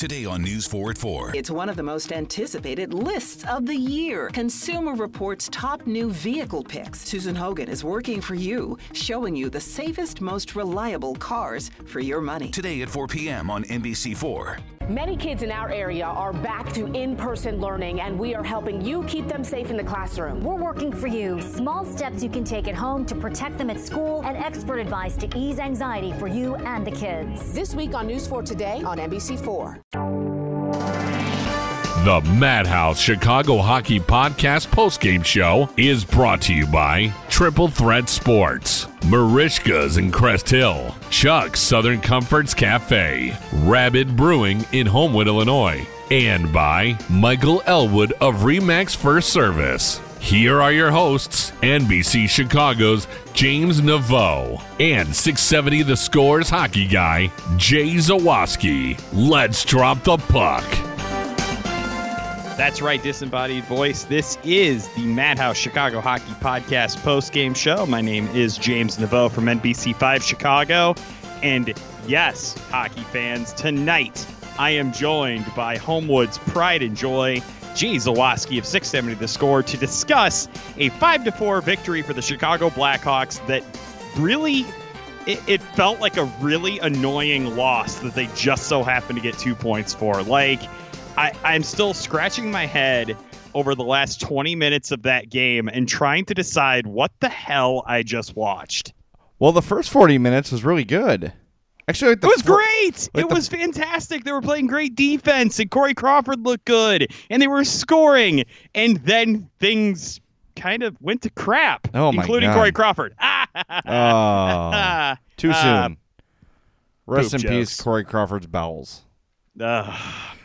Today on News 4 at 4. It's one of the most anticipated lists of the year. Consumer Reports top new vehicle picks. Susan Hogan is working for you, showing you the safest, most reliable cars for your money. Today at 4 p.m. on NBC4. Many kids in our area are back to in person learning, and we are helping you keep them safe in the classroom. We're working for you. Small steps you can take at home to protect them at school, and expert advice to ease anxiety for you and the kids. This week on News 4 Today on NBC4. The Madhouse Chicago Hockey Podcast postgame show is brought to you by Triple Threat Sports, Merichka's in Crest Hill, Chuck's Southern Comforts Cafe, Rabid Brewing in Homewood, Illinois, and by Michael Elwood of Remax First Service. Here are your hosts, NBC Chicago's James Neveau and 670 The Scores hockey guy, Jay Zawaski. Let's drop the puck. That's right, disembodied voice. This is the Madhouse Chicago Hockey Podcast post-game show. My name is James Neveau from NBC5 Chicago. And yes, hockey fans, tonight I am joined by Homewood's pride and joy, Jay Zawaski of 670 The Score, to discuss a 5 4 victory for the Chicago Blackhawks that really it, it, felt like a really annoying loss that they just so happened to get two points for. Like, I, I'm still scratching my head over the last 20 minutes of that game and trying to decide what the hell I just watched. Well, the first 40 minutes was really good. Actually, like it was great. Like it the, was fantastic. They were playing great defense, and Corey Crawford looked good, and they were scoring. And then things kind of went to crap, oh including Corey Crawford. oh, too uh, soon. Rest in jokes. peace, Corey Crawford's bowels. Uh,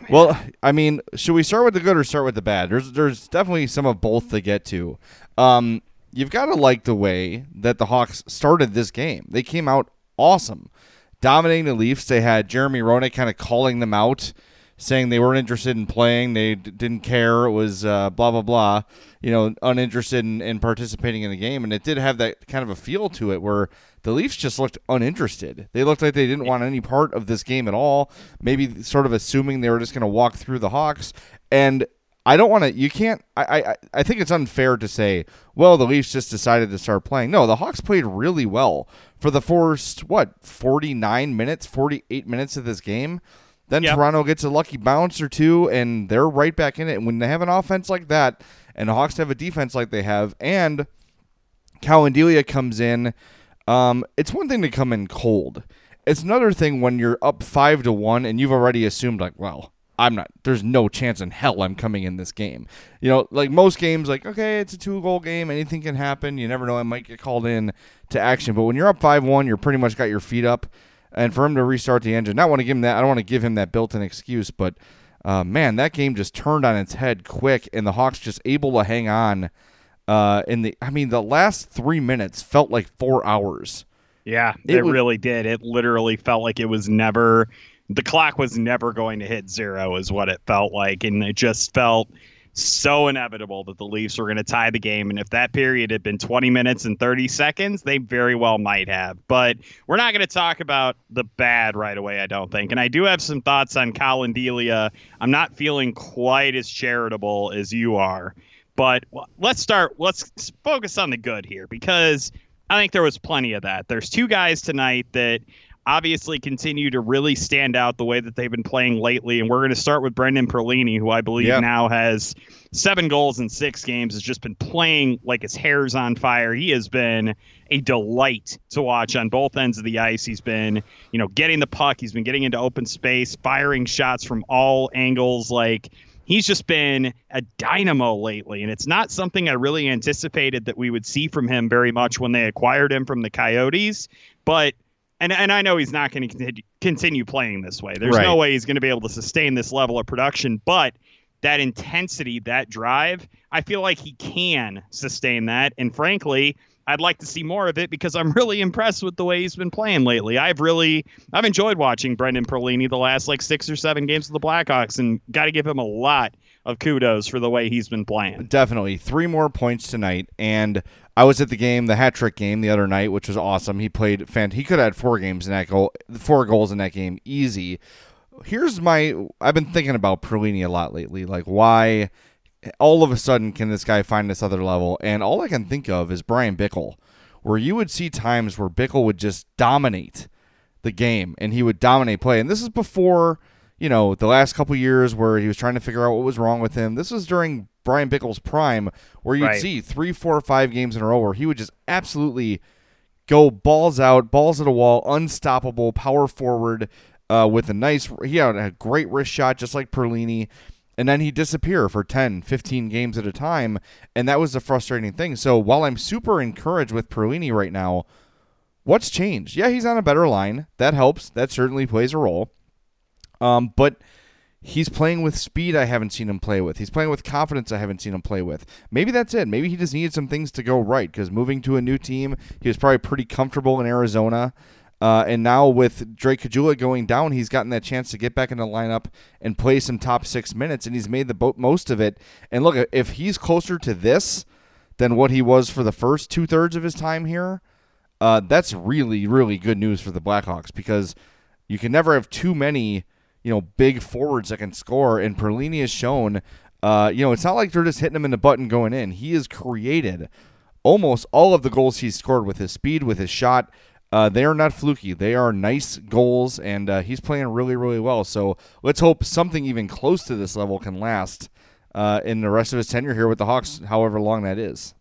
well, I mean, should we start with the good or start with the bad? There's there's definitely some of both to get to. Um, you've got to like the way that the Hawks started this game. They came out awesome, dominating the Leafs. They had Jeremy Roenick kind of calling them out, saying they weren't interested in playing. They d- didn't care. It was uh, blah blah blah. You know, uninterested in, in participating in the game, and it did have that kind of a feel to it where the Leafs just looked uninterested. They looked like they didn't want any part of this game at all. Maybe sort of assuming they were just going to walk through the Hawks. And I don't want to. You can't. I, I I think it's unfair to say, well, the Leafs just decided to start playing. No, the Hawks played really well for the first what forty nine minutes, forty eight minutes of this game. Then yep. Toronto gets a lucky bounce or two, and they're right back in it. And when they have an offense like that, and the Hawks have a defense like they have, and Collin Delia comes in um, it's one thing to come in cold. It's another thing when you're up five to one and you've already assumed like, well, I'm not. There's no chance in hell I'm coming in this game. You know, like most games, like okay, it's a two goal game. Anything can happen. You never know. I might get called in to action. But when you're up five one, you're pretty much got your feet up. And for him to restart the engine, not want to give him that. I don't want to give him that built-in excuse, but uh, man, that game just turned on its head quick, and the Hawks just able to hang on uh, in the, I mean, the last three minutes felt like four hours. Yeah, it, it was, really did. It literally felt like it was never, the clock was never going to hit zero, is what it felt like, and it just felt so inevitable that the Leafs were going to tie the game. And if that period had been 20 minutes and 30 seconds, they very well might have. But we're not going to talk about the bad right away, I don't think. And I do have some thoughts on Collin Delia. I'm not feeling quite as charitable as you are. But let's start, let's focus on the good here because I think there was plenty of that. There's two guys tonight that obviously continue to really stand out the way that they've been playing lately. And we're going to start with Brendan Perlini, who I believe yeah. now has seven goals in six games, has just been playing like his hair's on fire. He has been a delight to watch on both ends of the ice. He's been, you know, getting the puck, he's been getting into open space, firing shots from all angles. Like, he's just been a dynamo lately. And it's not something I really anticipated that we would see from him very much when they acquired him from the Coyotes. But and and I know he's not going to continue playing this way. There's right. no way he's going to be able to sustain this level of production, but that intensity, that drive, I feel like he can sustain that. And frankly, I'd like to see more of it because I'm really impressed with the way he's been playing lately. I've really I've enjoyed watching Brendan Perlini the last like 6 or 7 games of the Blackhawks and got to give him a lot of kudos for the way he's been playing. Definitely. 3 more points tonight and I was at the game, the hat trick game the other night, which was awesome. He played fan. He could have had four games in that goal, four goals in that game, easy. Here's my. I've been thinking about Perlini a lot lately. Like why, all of a sudden, can this guy find this other level? And all I can think of is Bryan Bickell, where you would see times where Bickell would just dominate the game and he would dominate play. And this is before you know, the last couple years where he was trying to figure out what was wrong with him. This was during Bryan Bickell's prime, where you'd right. see three, four, five games in a row where he would just absolutely go balls out, balls at a wall, unstoppable, power forward uh, with a nice. He had a great wrist shot, just like Perlini. And then he'd disappear for 10, 15 games at a time. And that was the frustrating thing. So while I'm super encouraged with Perlini right now, what's changed? Yeah, he's on a better line. That helps. That certainly plays a role. Um, but he's playing with speed I haven't seen him play with. He's playing with confidence I haven't seen him play with. Maybe that's it. Maybe he just needed some things to go right because moving to a new team, he was probably pretty comfortable in Arizona. Uh, and now with Drake Caggiula going down, he's gotten that chance to get back in the lineup and play some top six minutes, and he's made the most of it. And look, if he's closer to this than what he was for the first two thirds of his time here, uh, that's really, really good news for the Blackhawks because you can never have too many you know, big forwards that can score. And Perlini has shown, uh, you know, it's not like they're just hitting him in the button going in. He has created almost all of the goals he's scored with his speed, with his shot. Uh, they are not fluky. They are nice goals, and uh, he's playing really, really well. So let's hope something even close to this level can last uh, in the rest of his tenure here with the Hawks, however long that is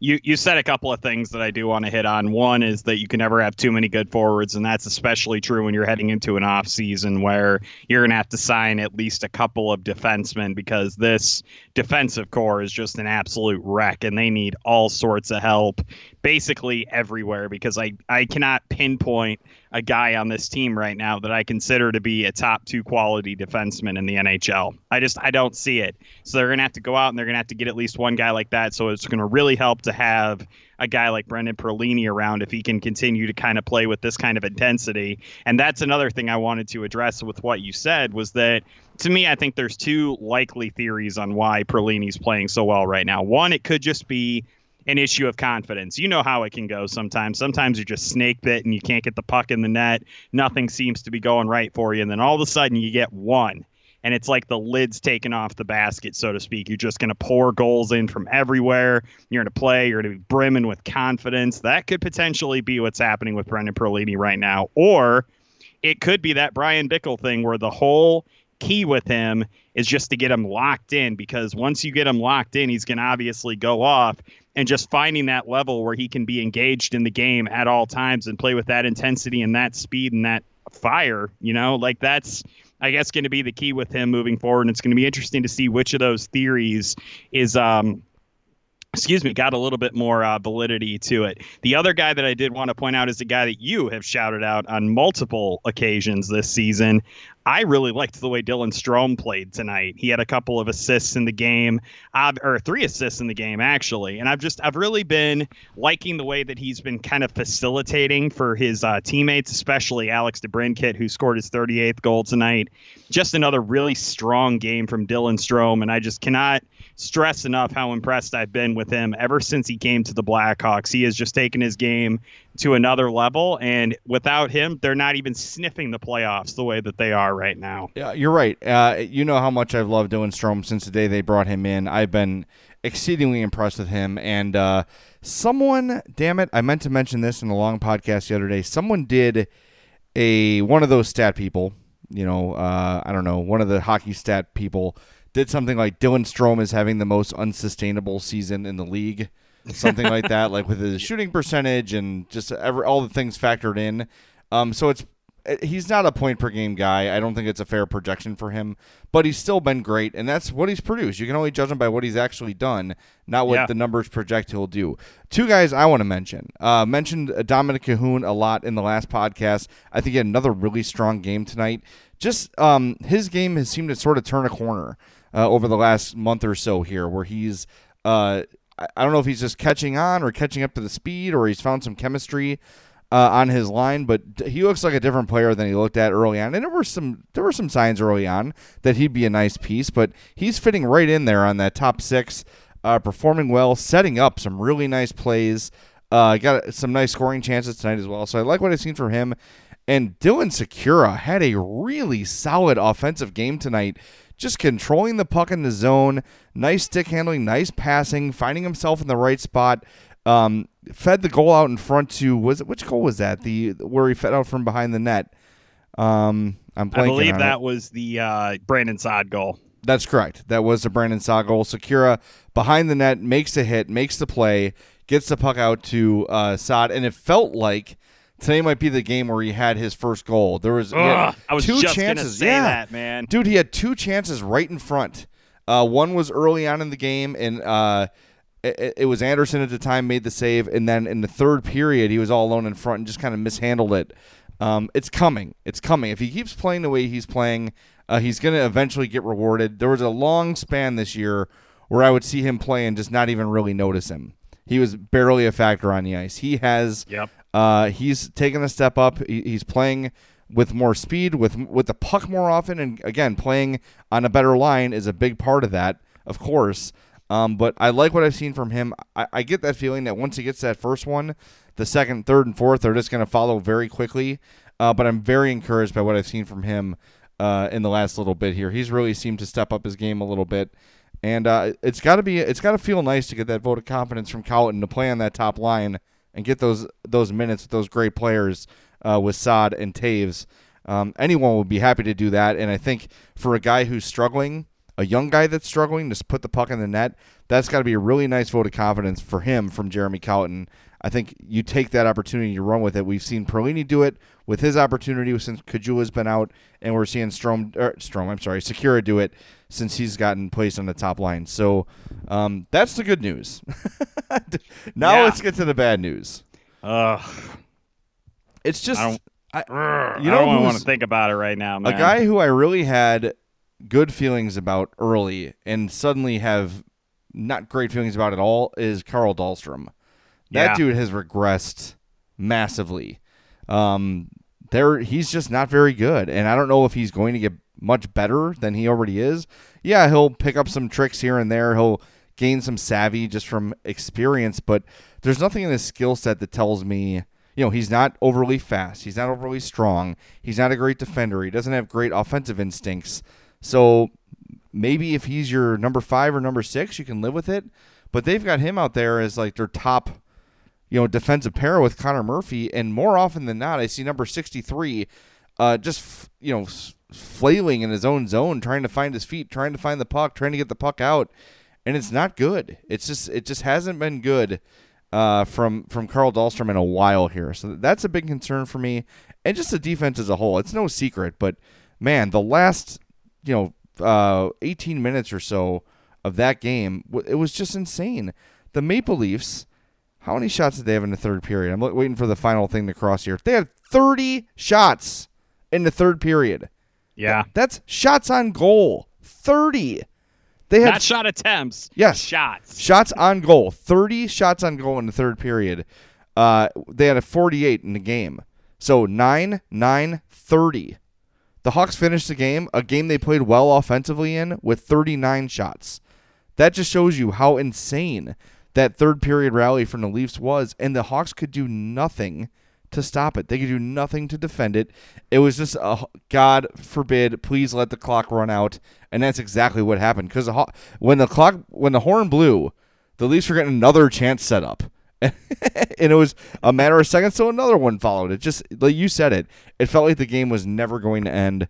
you you said a couple of things that I do want to hit on. One is that you can never have too many good forwards, and that's especially true when you're heading into an off season where you're going to have to sign at least a couple of defensemen because this defensive core is just an absolute wreck, and they need all sorts of help basically everywhere because I, I cannot pinpoint a guy on this team right now that I consider to be a top two quality defenseman in the NHL. I just I don't see it. So they're gonna have to go out and they're gonna have to get at least one guy like that. So it's gonna really help to have a guy like Brendan Perlini around if he can continue to kind of play with this kind of intensity. And that's another thing I wanted to address with what you said was that to me, I think there's two likely theories on why Perlini's playing so well right now. One, it could just be an issue of confidence. You know how it can go sometimes. Sometimes you're just snake bit and you can't get the puck in the net. Nothing seems to be going right for you. And then all of a sudden you get one. And it's like the lid's taken off the basket, so to speak. You're just going to pour goals in from everywhere. You're going to play. You're going to be brimming with confidence. That could potentially be what's happening with Brendan Perlini right now. Or it could be that Bryan Bickell thing where the whole key with him is just to get him locked in because once you get him locked in, he's going to obviously go off and just finding that level where he can be engaged in the game at all times and play with that intensity and that speed and that fire, you know, like that's I guess going to be the key with him moving forward. And it's going to be interesting to see which of those theories is um excuse me, got a little bit more uh, validity to it. The other guy that I did want to point out is a guy that you have shouted out on multiple occasions this season. I really liked the way Dylan Strome played tonight. He had a couple of assists in the game, uh, or three assists in the game actually. And I've just I've really been liking the way that he's been kind of facilitating for his uh, teammates, especially Alex DeBrincat, who scored his 38th goal tonight. Just another really strong game from Dylan Strome, and I just cannot stress enough how impressed I've been with him ever since he came to the Blackhawks. He has just taken his game to another level, and without him, they're not even sniffing the playoffs the way that they are right now. Yeah, you're right. Uh, you know how much I've loved Dylan Strome since the day they brought him in. I've been exceedingly impressed with him, and uh, someone, damn it, I meant to mention this in a long podcast the other day. Someone did a one of those stat people. You know, uh, I don't know, one of the hockey stat people did something like Dylan Strome is having the most unsustainable season in the league, something like that, like with his shooting percentage and just every all the things factored in. Um, so it's he's not a point per game guy. I don't think it's a fair projection for him, but he's still been great, and that's what he's produced. You can only judge him by what he's actually done, not what Yeah. the numbers project he'll do. Two guys I want to mention. Uh, mentioned Dominik Kahun a lot in the last podcast. I think he had another really strong game tonight. Just um, his game has seemed to sort of turn a corner uh, over the last month or so here, where he's. Uh, I don't know if he's just catching on or catching up to the speed, or he's found some chemistry uh, on his line, but he looks like a different player than he looked at early on. And there were some there were some signs early on that he'd be a nice piece, but he's fitting right in there on that top six, uh, performing well, setting up some really nice plays. Uh, got some nice scoring chances tonight as well. So I like what I've seen from him. And Dylan Sikura had a really solid offensive game tonight, just controlling the puck in the zone, nice stick handling, nice passing, finding himself in the right spot. Um, fed the goal out in front to was it which goal was that? The where he fed out from behind the net. Um, I'm blanking I believe that it. was the uh, Brandon Saad goal. That's correct. That was the Brandon Saad goal. Sikura behind the net makes the hit, makes the play, gets the puck out to uh, Saad, and it felt like today might be the game where he had his first goal. There was Ugh, I was two chances. say yeah. that, man. Dude, he had two chances right in front. Uh, one was early on in the game, and uh, it, it was Anderson at the time made the save, and then in the third period, he was all alone in front and just kind of mishandled it. Um, it's coming. It's coming. If he keeps playing the way he's playing, uh, he's going to eventually get rewarded. There was a long span this year where I would see him play and just not even really notice him. He was barely a factor on the ice. He has. Yep. Uh, he's taken a step up. He, he's playing with more speed, with with the puck more often, and again, playing on a better line is a big part of that, of course. Um, but I like what I've seen from him. I, I get that feeling that once he gets that first one, the second, third, and fourth are just going to follow very quickly. Uh, but I'm very encouraged by what I've seen from him uh, in the last little bit here. He's really seemed to step up his game a little bit, and uh, it's got to be it's got to feel nice to get that vote of confidence from Colliton to play on that top line and get those those minutes with those great players uh, with Saad and Toews. Um, anyone would be happy to do that, and I think for a guy who's struggling, a young guy that's struggling just put the puck in the net, that's got to be a really nice vote of confidence for him from Jeremy Colliton. I think you take that opportunity, you run with it. We've seen Perlini do it with his opportunity since Caggiula's been out, and we're seeing Strome, er, Strome, I'm sorry, Sikura do it since he's gotten placed on the top line. So um, that's the good news. now Yeah. let's get to the bad news. Ugh. It's just, I don't- I, you I know, don't want to think about it right now, man. a guy who I really had good feelings about early and suddenly have not great feelings about at all is Carl Dahlstrom. That Yeah. dude has regressed massively. Um, there, he's just not very good, and I don't know if he's going to get much better than he already is. Yeah, he'll pick up some tricks here and there. He'll gain some savvy just from experience, but there's nothing in his skill set that tells me, you know, he's not overly fast. He's not overly strong. He's not a great defender. He doesn't have great offensive instincts. So maybe if he's your number five or number six, you can live with it. But they've got him out there as like their top, you know, defensive pair with Connor Murphy, and more often than not, I see number sixty-three, uh, just you know, flailing in his own zone, trying to find his feet, trying to find the puck, trying to get the puck out, and it's not good. It's just it just hasn't been good uh, from from Carl Dahlstrom in a while here. So that's a big concern for me, and just the defense as a whole. It's no secret, but man, the last you know uh, 18 minutes or so of that game, it was just insane. The Maple Leafs, how many shots did they have in the third period? I'm waiting for the final thing to cross here. They had 30 shots in the third period. yeah. That's shots on goal. 30. They had Not shot attempts. Yes. Shots. Shots on goal. 30 shots on goal in the third period. Uh, they had a 48 in the game. So 9, 9, 30. The Hawks finished the game, a game they played well offensively in, with 39 shots. That just shows you how insane that third period rally from the Leafs was, and the Hawks could do nothing to stop it. They could do nothing to defend it. It was just a God forbid, please let the clock run out, and that's exactly what happened. Because when the clock, when the horn blew, the Leafs were getting another chance set up. and it was a matter of seconds so another one followed. It just like you said it, it felt like the game was never going to end.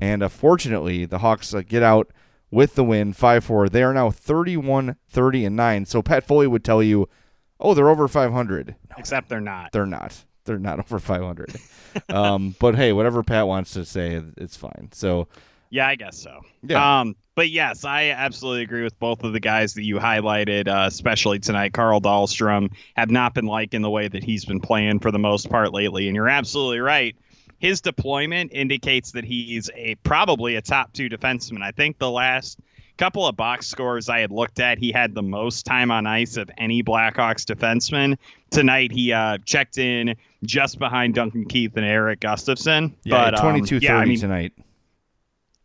And uh, fortunately, the Hawks uh, get out with the win 5-4. They are now 31 30 and 9. So Pat Foley would tell you, "Oh, they're over 500." No, Except they're not. They're not. They're not over 500. um, but hey, whatever Pat wants to say, it's fine. So yeah, I guess so. Yeah. Um, but yes, I absolutely agree with both of the guys that you highlighted, uh, especially tonight. Carl Dahlstrom have not been liking the way that he's been playing for the most part lately, and you're absolutely right. His deployment indicates that he's a probably a top two defenseman. I think the last couple of box scores I had looked at, he had the most time on ice of any Blackhawks defenseman. Tonight he uh, checked in just behind Duncan Keith and Erik Gustafsson. Yeah, but, 22 um, yeah, 30 I mean, tonight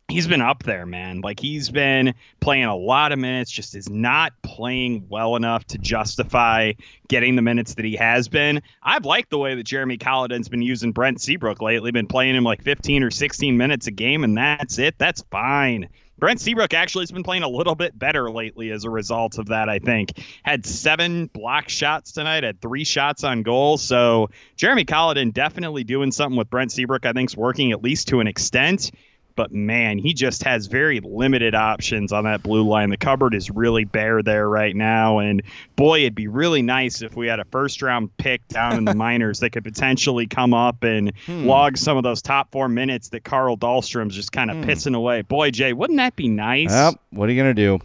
he's been up there, man. Like he's been playing a lot of minutes, just is not playing well enough to justify getting the minutes that he has been. I've liked the way that Jeremy Colliton's been using Brent Seabrook lately, been playing him like 15 or 16 minutes a game, and that's it. That's fine. Brent Seabrook actually has been playing a little bit better lately as a result of that, I think. Had seven block shots tonight, had three shots on goal. So Jeremy Colliton definitely doing something with Brent Seabrook, I think, is working at least to an extent but man, he just has very limited options on that blue line. The cupboard is really bare there right now. And boy, it'd be really nice if we had a first round pick down in the minors that could potentially come up and hmm. log some of those top four minutes that Carl Dahlstrom's just kind of hmm. pissing away. Boy, Jay, wouldn't that be nice? Well, what are you going to do?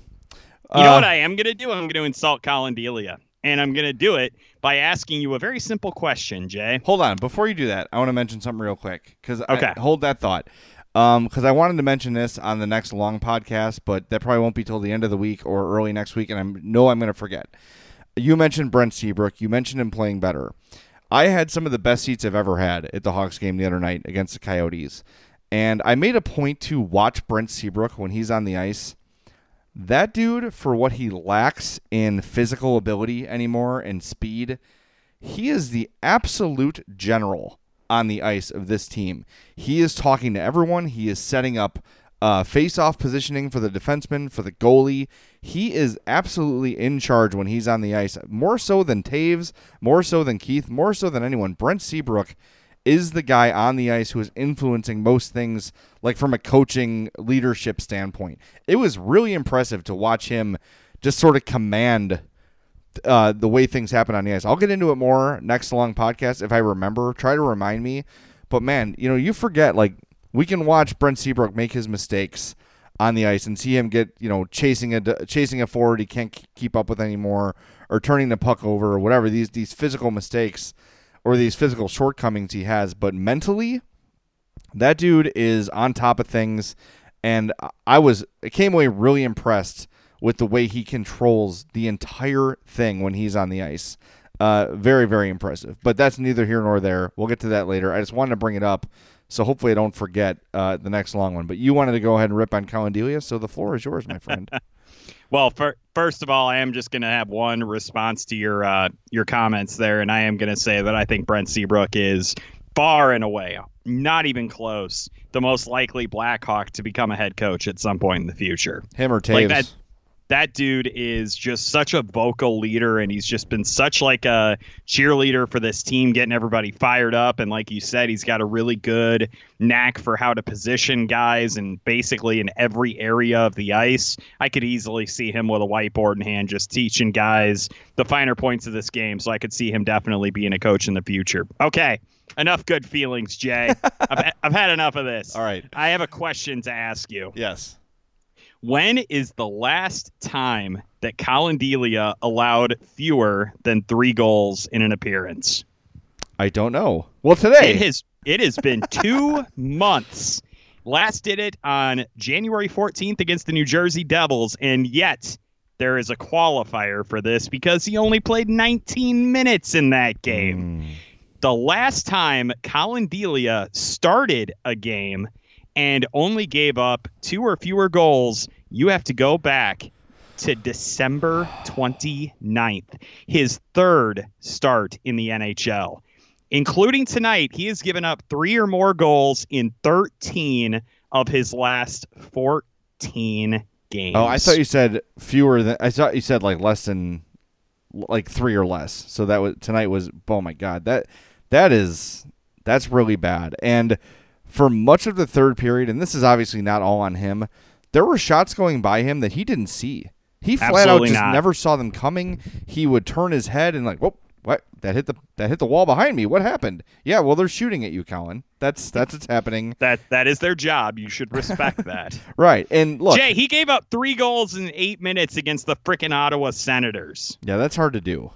You uh, know what I am going to do? I'm going to insult Collin Delia. And I'm going to do it by asking you a very simple question, Jay. Hold on. Before you do that, I want to mention something real quick. Because okay. hold that thought um because i wanted to mention this on the next long podcast but that probably won't be till the end of the week or early next week and i know i'm going to forget you mentioned brent seabrook you mentioned him playing better i had some of the best seats i've ever had at the hawks game the other night against the coyotes and i made a point to watch brent seabrook when he's on the ice that dude for what he lacks in physical ability anymore and speed he is the absolute general on the ice of this team. He is talking to everyone. He is setting up uh, face-off positioning for the defenseman, for the goalie. He is absolutely in charge when he's on the ice, more so than Toews, more so than Keith, more so than anyone. Brent Seabrook is the guy on the ice who is influencing most things, like from a coaching leadership standpoint. It was really impressive to watch him just sort of command uh, the way things happen on the ice. I'll get into it more next long podcast if I remember. Try to remind me. But man, you know, you forget like we can watch Brent Seabrook make his mistakes on the ice and see him get you know chasing a chasing a forward he can't keep up with anymore or turning the puck over or whatever these these physical mistakes or these physical shortcomings he has. But mentally, that dude is on top of things. And I was I came away really impressed with the way he controls the entire thing when he's on the ice. Uh, very, very impressive. But that's neither here nor there. We'll get to that later. I just wanted to bring it up. So hopefully I don't forget uh, the next long one. But you wanted to go ahead and rip on Collin Delia, so the floor is yours, my friend. well, for, first of all, I am just going to have one response to your uh, your comments there, and I am going to say that I think Brent Seabrook is far and away, not even close, the most likely Blackhawk to become a head coach at some point in the future. Him or Toews. Like that, that dude is just such a vocal leader and he's just been such like a cheerleader for this team getting everybody fired up. And like you said he's got a really good knack for how to position guys and basically in every area of the ice. I could easily see him with a whiteboard in hand just teaching guys the finer points of this game. So i could see him definitely being a coach in the future. Okay. Enough good feelings jay. I've, I've had enough of this. All right. I have a question to ask you. Yes when is the last time that Collin Delia allowed fewer than three goals in an appearance? I don't know. Well, today it has it has been two months. Last did it on January 14th against the New Jersey Devils, and yet there is a qualifier for this because he only played 19 minutes in that game. Mm. The last time Collin Delia started a game and only gave up two or fewer goals, you have to go back to December 29th, his third start in the NHL. Including tonight, he has given up three or more goals in 13 of his last 14 games. Oh, I thought you said fewer than. I thought you said like less than, like three or less. So that was tonight was. Oh my god, that that is that's really bad. And for much of the third period, and this is obviously not all on him, there were shots going by him that he didn't see. He flat Absolutely out just not. never saw them coming. He would turn his head and like, whoop, what? That hit the that hit the wall behind me. What happened? Yeah, well, they're shooting at you, Collin. That's that's what's happening. that that is their job. You should respect that. Right. And look, Jay, he gave up three goals in eight minutes against the frickin' Ottawa Senators. yeah, that's hard to do.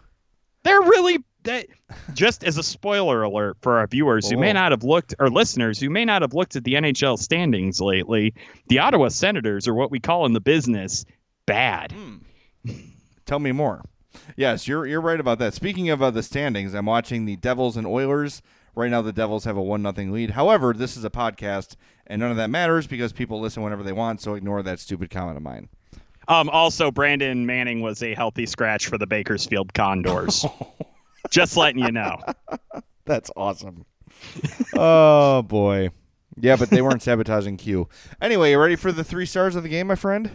They're really that. Just as a spoiler alert for our viewers who may Oh. not have looked, or listeners who may not have looked at the NHL standings lately, the Ottawa Senators are what we call in the business bad. Tell me more. Yes, you're you're right about that. Speaking of uh, the standings, I'm watching the Devils and Oilers. Right now, the Devils have a one nothing lead. However, this is a podcast, and none of that matters because people listen whenever they want. So ignore that stupid comment of mine. Um, also, Brandon Manning was a healthy scratch for the Bakersfield Condors. Just letting you know. That's awesome. oh boy, yeah, but they weren't sabotaging Q. Anyway, you ready for the three stars of the game, my friend?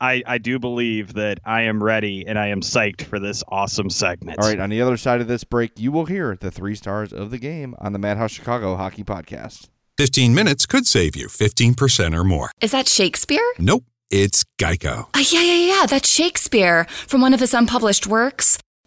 I, I do believe that I am ready and I am psyched for this awesome segment. All right, on the other side of this break, you will hear the three stars of the game on the Madhouse Chicago Hockey Podcast. 15 minutes could save you 15% or more. Is that Shakespeare? Nope, it's Geico. Uh, yeah, yeah, yeah, that's Shakespeare from one of his unpublished works.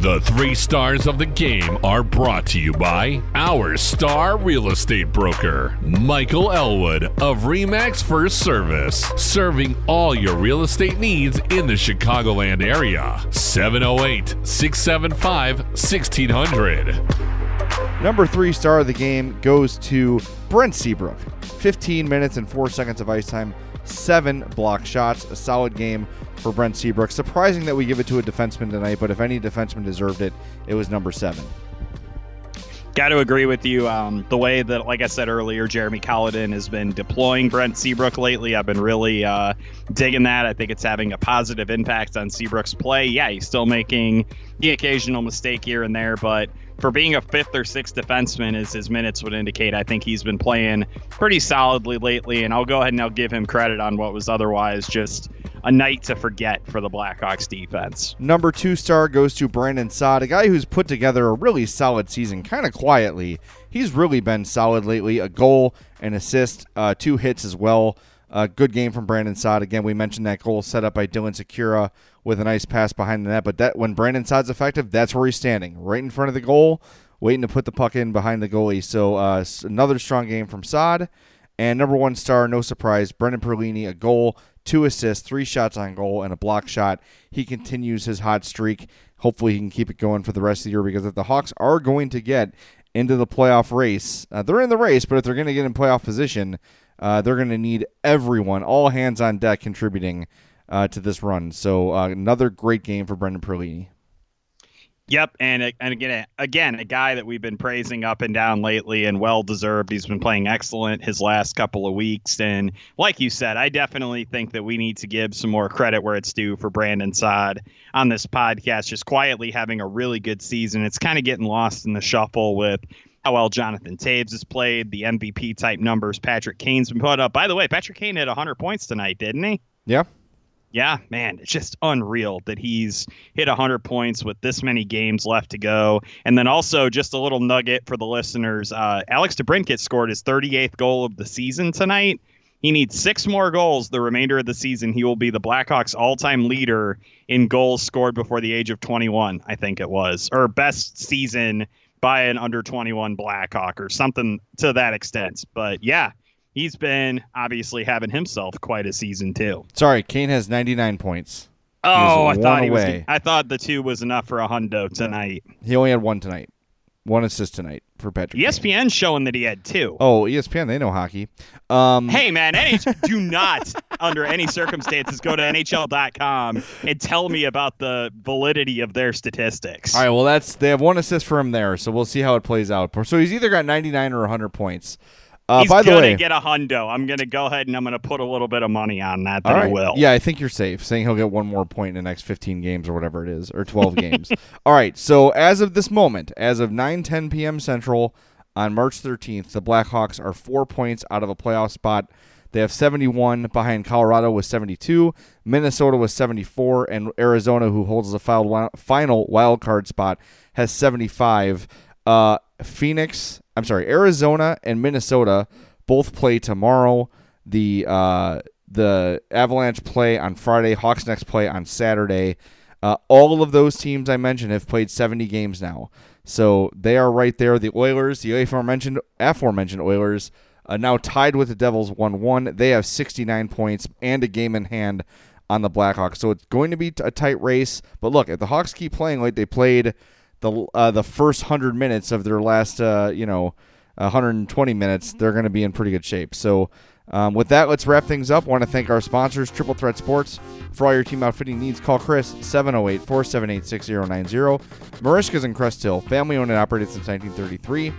The three stars of the game are brought to you by our star real estate broker, Michael Elwood of Remax First Service, serving all your real estate needs in the Chicagoland area. 708 675 1600. Number three star of the game goes to Brent Seabrook. 15 minutes and four seconds of ice time, seven block shots. A solid game for Brent Seabrook. Surprising that we give it to a defenseman tonight, but if any defenseman deserved it, it was number seven. Got to agree with you. Um, the way that, like I said earlier, Jeremy Colliton has been deploying Brent Seabrook lately, I've been really uh, digging that. I think it's having a positive impact on Seabrook's play. Yeah, he's still making the occasional mistake here and there, but for being a fifth or sixth defenseman, as his minutes would indicate, I think he's been playing pretty solidly lately. And I'll go ahead and I'll give him credit on what was otherwise just a night to forget for the Blackhawks defense. Number two star goes to Brandon Saad, a guy who's put together a really solid season, kind of quietly. He's really been solid lately. A goal, an assist, uh, two hits as well. Uh, good game from Brandon Saad. Again, we mentioned that goal set up by Dylan Sikura with a nice pass behind the net. But that when Brandon Saad's effective, that's where he's standing, right in front of the goal, waiting to put the puck in behind the goalie. So uh, another strong game from Saad. And number one star, no surprise, Brendan Perlini, a goal, two assists, three shots on goal, and a block shot. He continues his hot streak. Hopefully, he can keep it going for the rest of the year because if the Hawks are going to get into the playoff race, uh, they're in the race, but if they're going to get in playoff position, uh, they're going to need everyone, all hands on deck, contributing uh, to this run. So uh, another great game for Brendan Perlini. Yep, and and again, again, a guy that we've been praising up and down lately, and well deserved. He's been playing excellent his last couple of weeks, and like you said, I definitely think that we need to give some more credit where it's due for Brandon Saad on this podcast. Just quietly having a really good season. It's kind of getting lost in the shuffle with how well Jonathan Toews has played, the MVP type numbers Patrick Kane's been put up. By the way, Patrick Kane had 100 points tonight, didn't he? Yeah. Yeah, man, it's just unreal that he's hit 100 points with this many games left to go. And then also, just a little nugget for the listeners uh, Alex DeBrincat scored his 38th goal of the season tonight. He needs six more goals the remainder of the season. He will be the Blackhawks all time leader in goals scored before the age of 21, I think it was, or best season by an under 21 Blackhawk or something to that extent. But yeah, he's been obviously having himself quite a season too. Sorry, Kane has 99 points. Oh, I thought he was. I thought the two was enough for a hundo tonight. He only had one tonight, one assist tonight. For Patrick. ESPN's showing that he had two. Oh, ESPN, they know hockey. Um, hey man, NH- do not under any circumstances go to NHL.com and tell me about the validity of their statistics. All right, well that's they have one assist for him there, so we'll see how it plays out. So he's either got 99 or 100 points. Uh, He's by the gonna way, get a hundo. I'm gonna go ahead and I'm gonna put a little bit of money on that. That right. will. Yeah, I think you're safe. Saying he'll get one more point in the next 15 games or whatever it is, or 12 games. All right. So as of this moment, as of 9 10 p.m. Central on March 13th, the Blackhawks are four points out of a playoff spot. They have 71 behind Colorado with 72, Minnesota with 74, and Arizona, who holds the final wild card spot, has 75. Uh, Phoenix, I'm sorry, Arizona and Minnesota both play tomorrow. The uh, the Avalanche play on Friday. Hawks next play on Saturday. Uh, all of those teams I mentioned have played 70 games now, so they are right there. The Oilers, the aforementioned aforementioned Oilers, uh, now tied with the Devils 1-1. They have 69 points and a game in hand on the Blackhawks. So it's going to be a tight race. But look, if the Hawks keep playing like they played the uh, the first hundred minutes of their last, uh, you know, 120 minutes, they're going to be in pretty good shape. So. Um, with that, let's wrap things up. want to thank our sponsors, Triple Threat Sports. For all your team outfitting needs, call Chris 708 478 6090. Merichka's in Crest Hill, family owned and operated since 1933.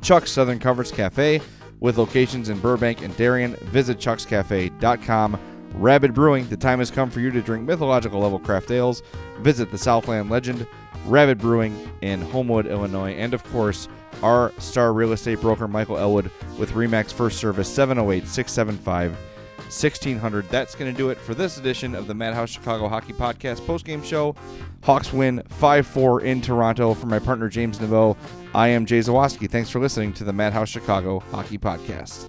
Chuck's Southern Comforts Cafe, with locations in Burbank and Darien. Visit chuckscafe.com. Rabid Brewing, the time has come for you to drink mythological level craft ales. Visit the Southland legend, Rabid Brewing in Homewood, Illinois. And of course, our star real estate broker, Michael Elwood, with REMAX First Service 708 675 1600. That's going to do it for this edition of the Madhouse Chicago Hockey Podcast postgame show. Hawks win 5 4 in Toronto. For my partner, James Neveau, I am Jay Zawaski. Thanks for listening to the Madhouse Chicago Hockey Podcast.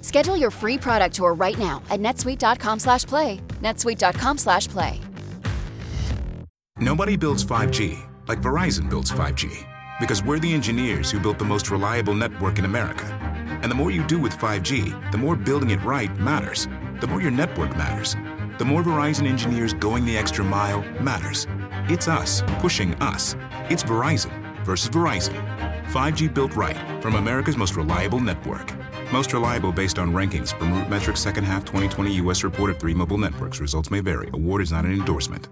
Schedule your free product tour right now at netsuite.com/play. netsuite.com/play. Nobody builds 5G like Verizon builds 5G because we're the engineers who built the most reliable network in America. And the more you do with 5G, the more building it right matters. The more your network matters. The more Verizon engineers going the extra mile matters. It's us pushing us. It's Verizon versus Verizon. 5G built right from America's most reliable network. Most reliable based on rankings from RootMetrics second half 2020 U.S. report of three mobile networks. Results may vary. Award is not an endorsement.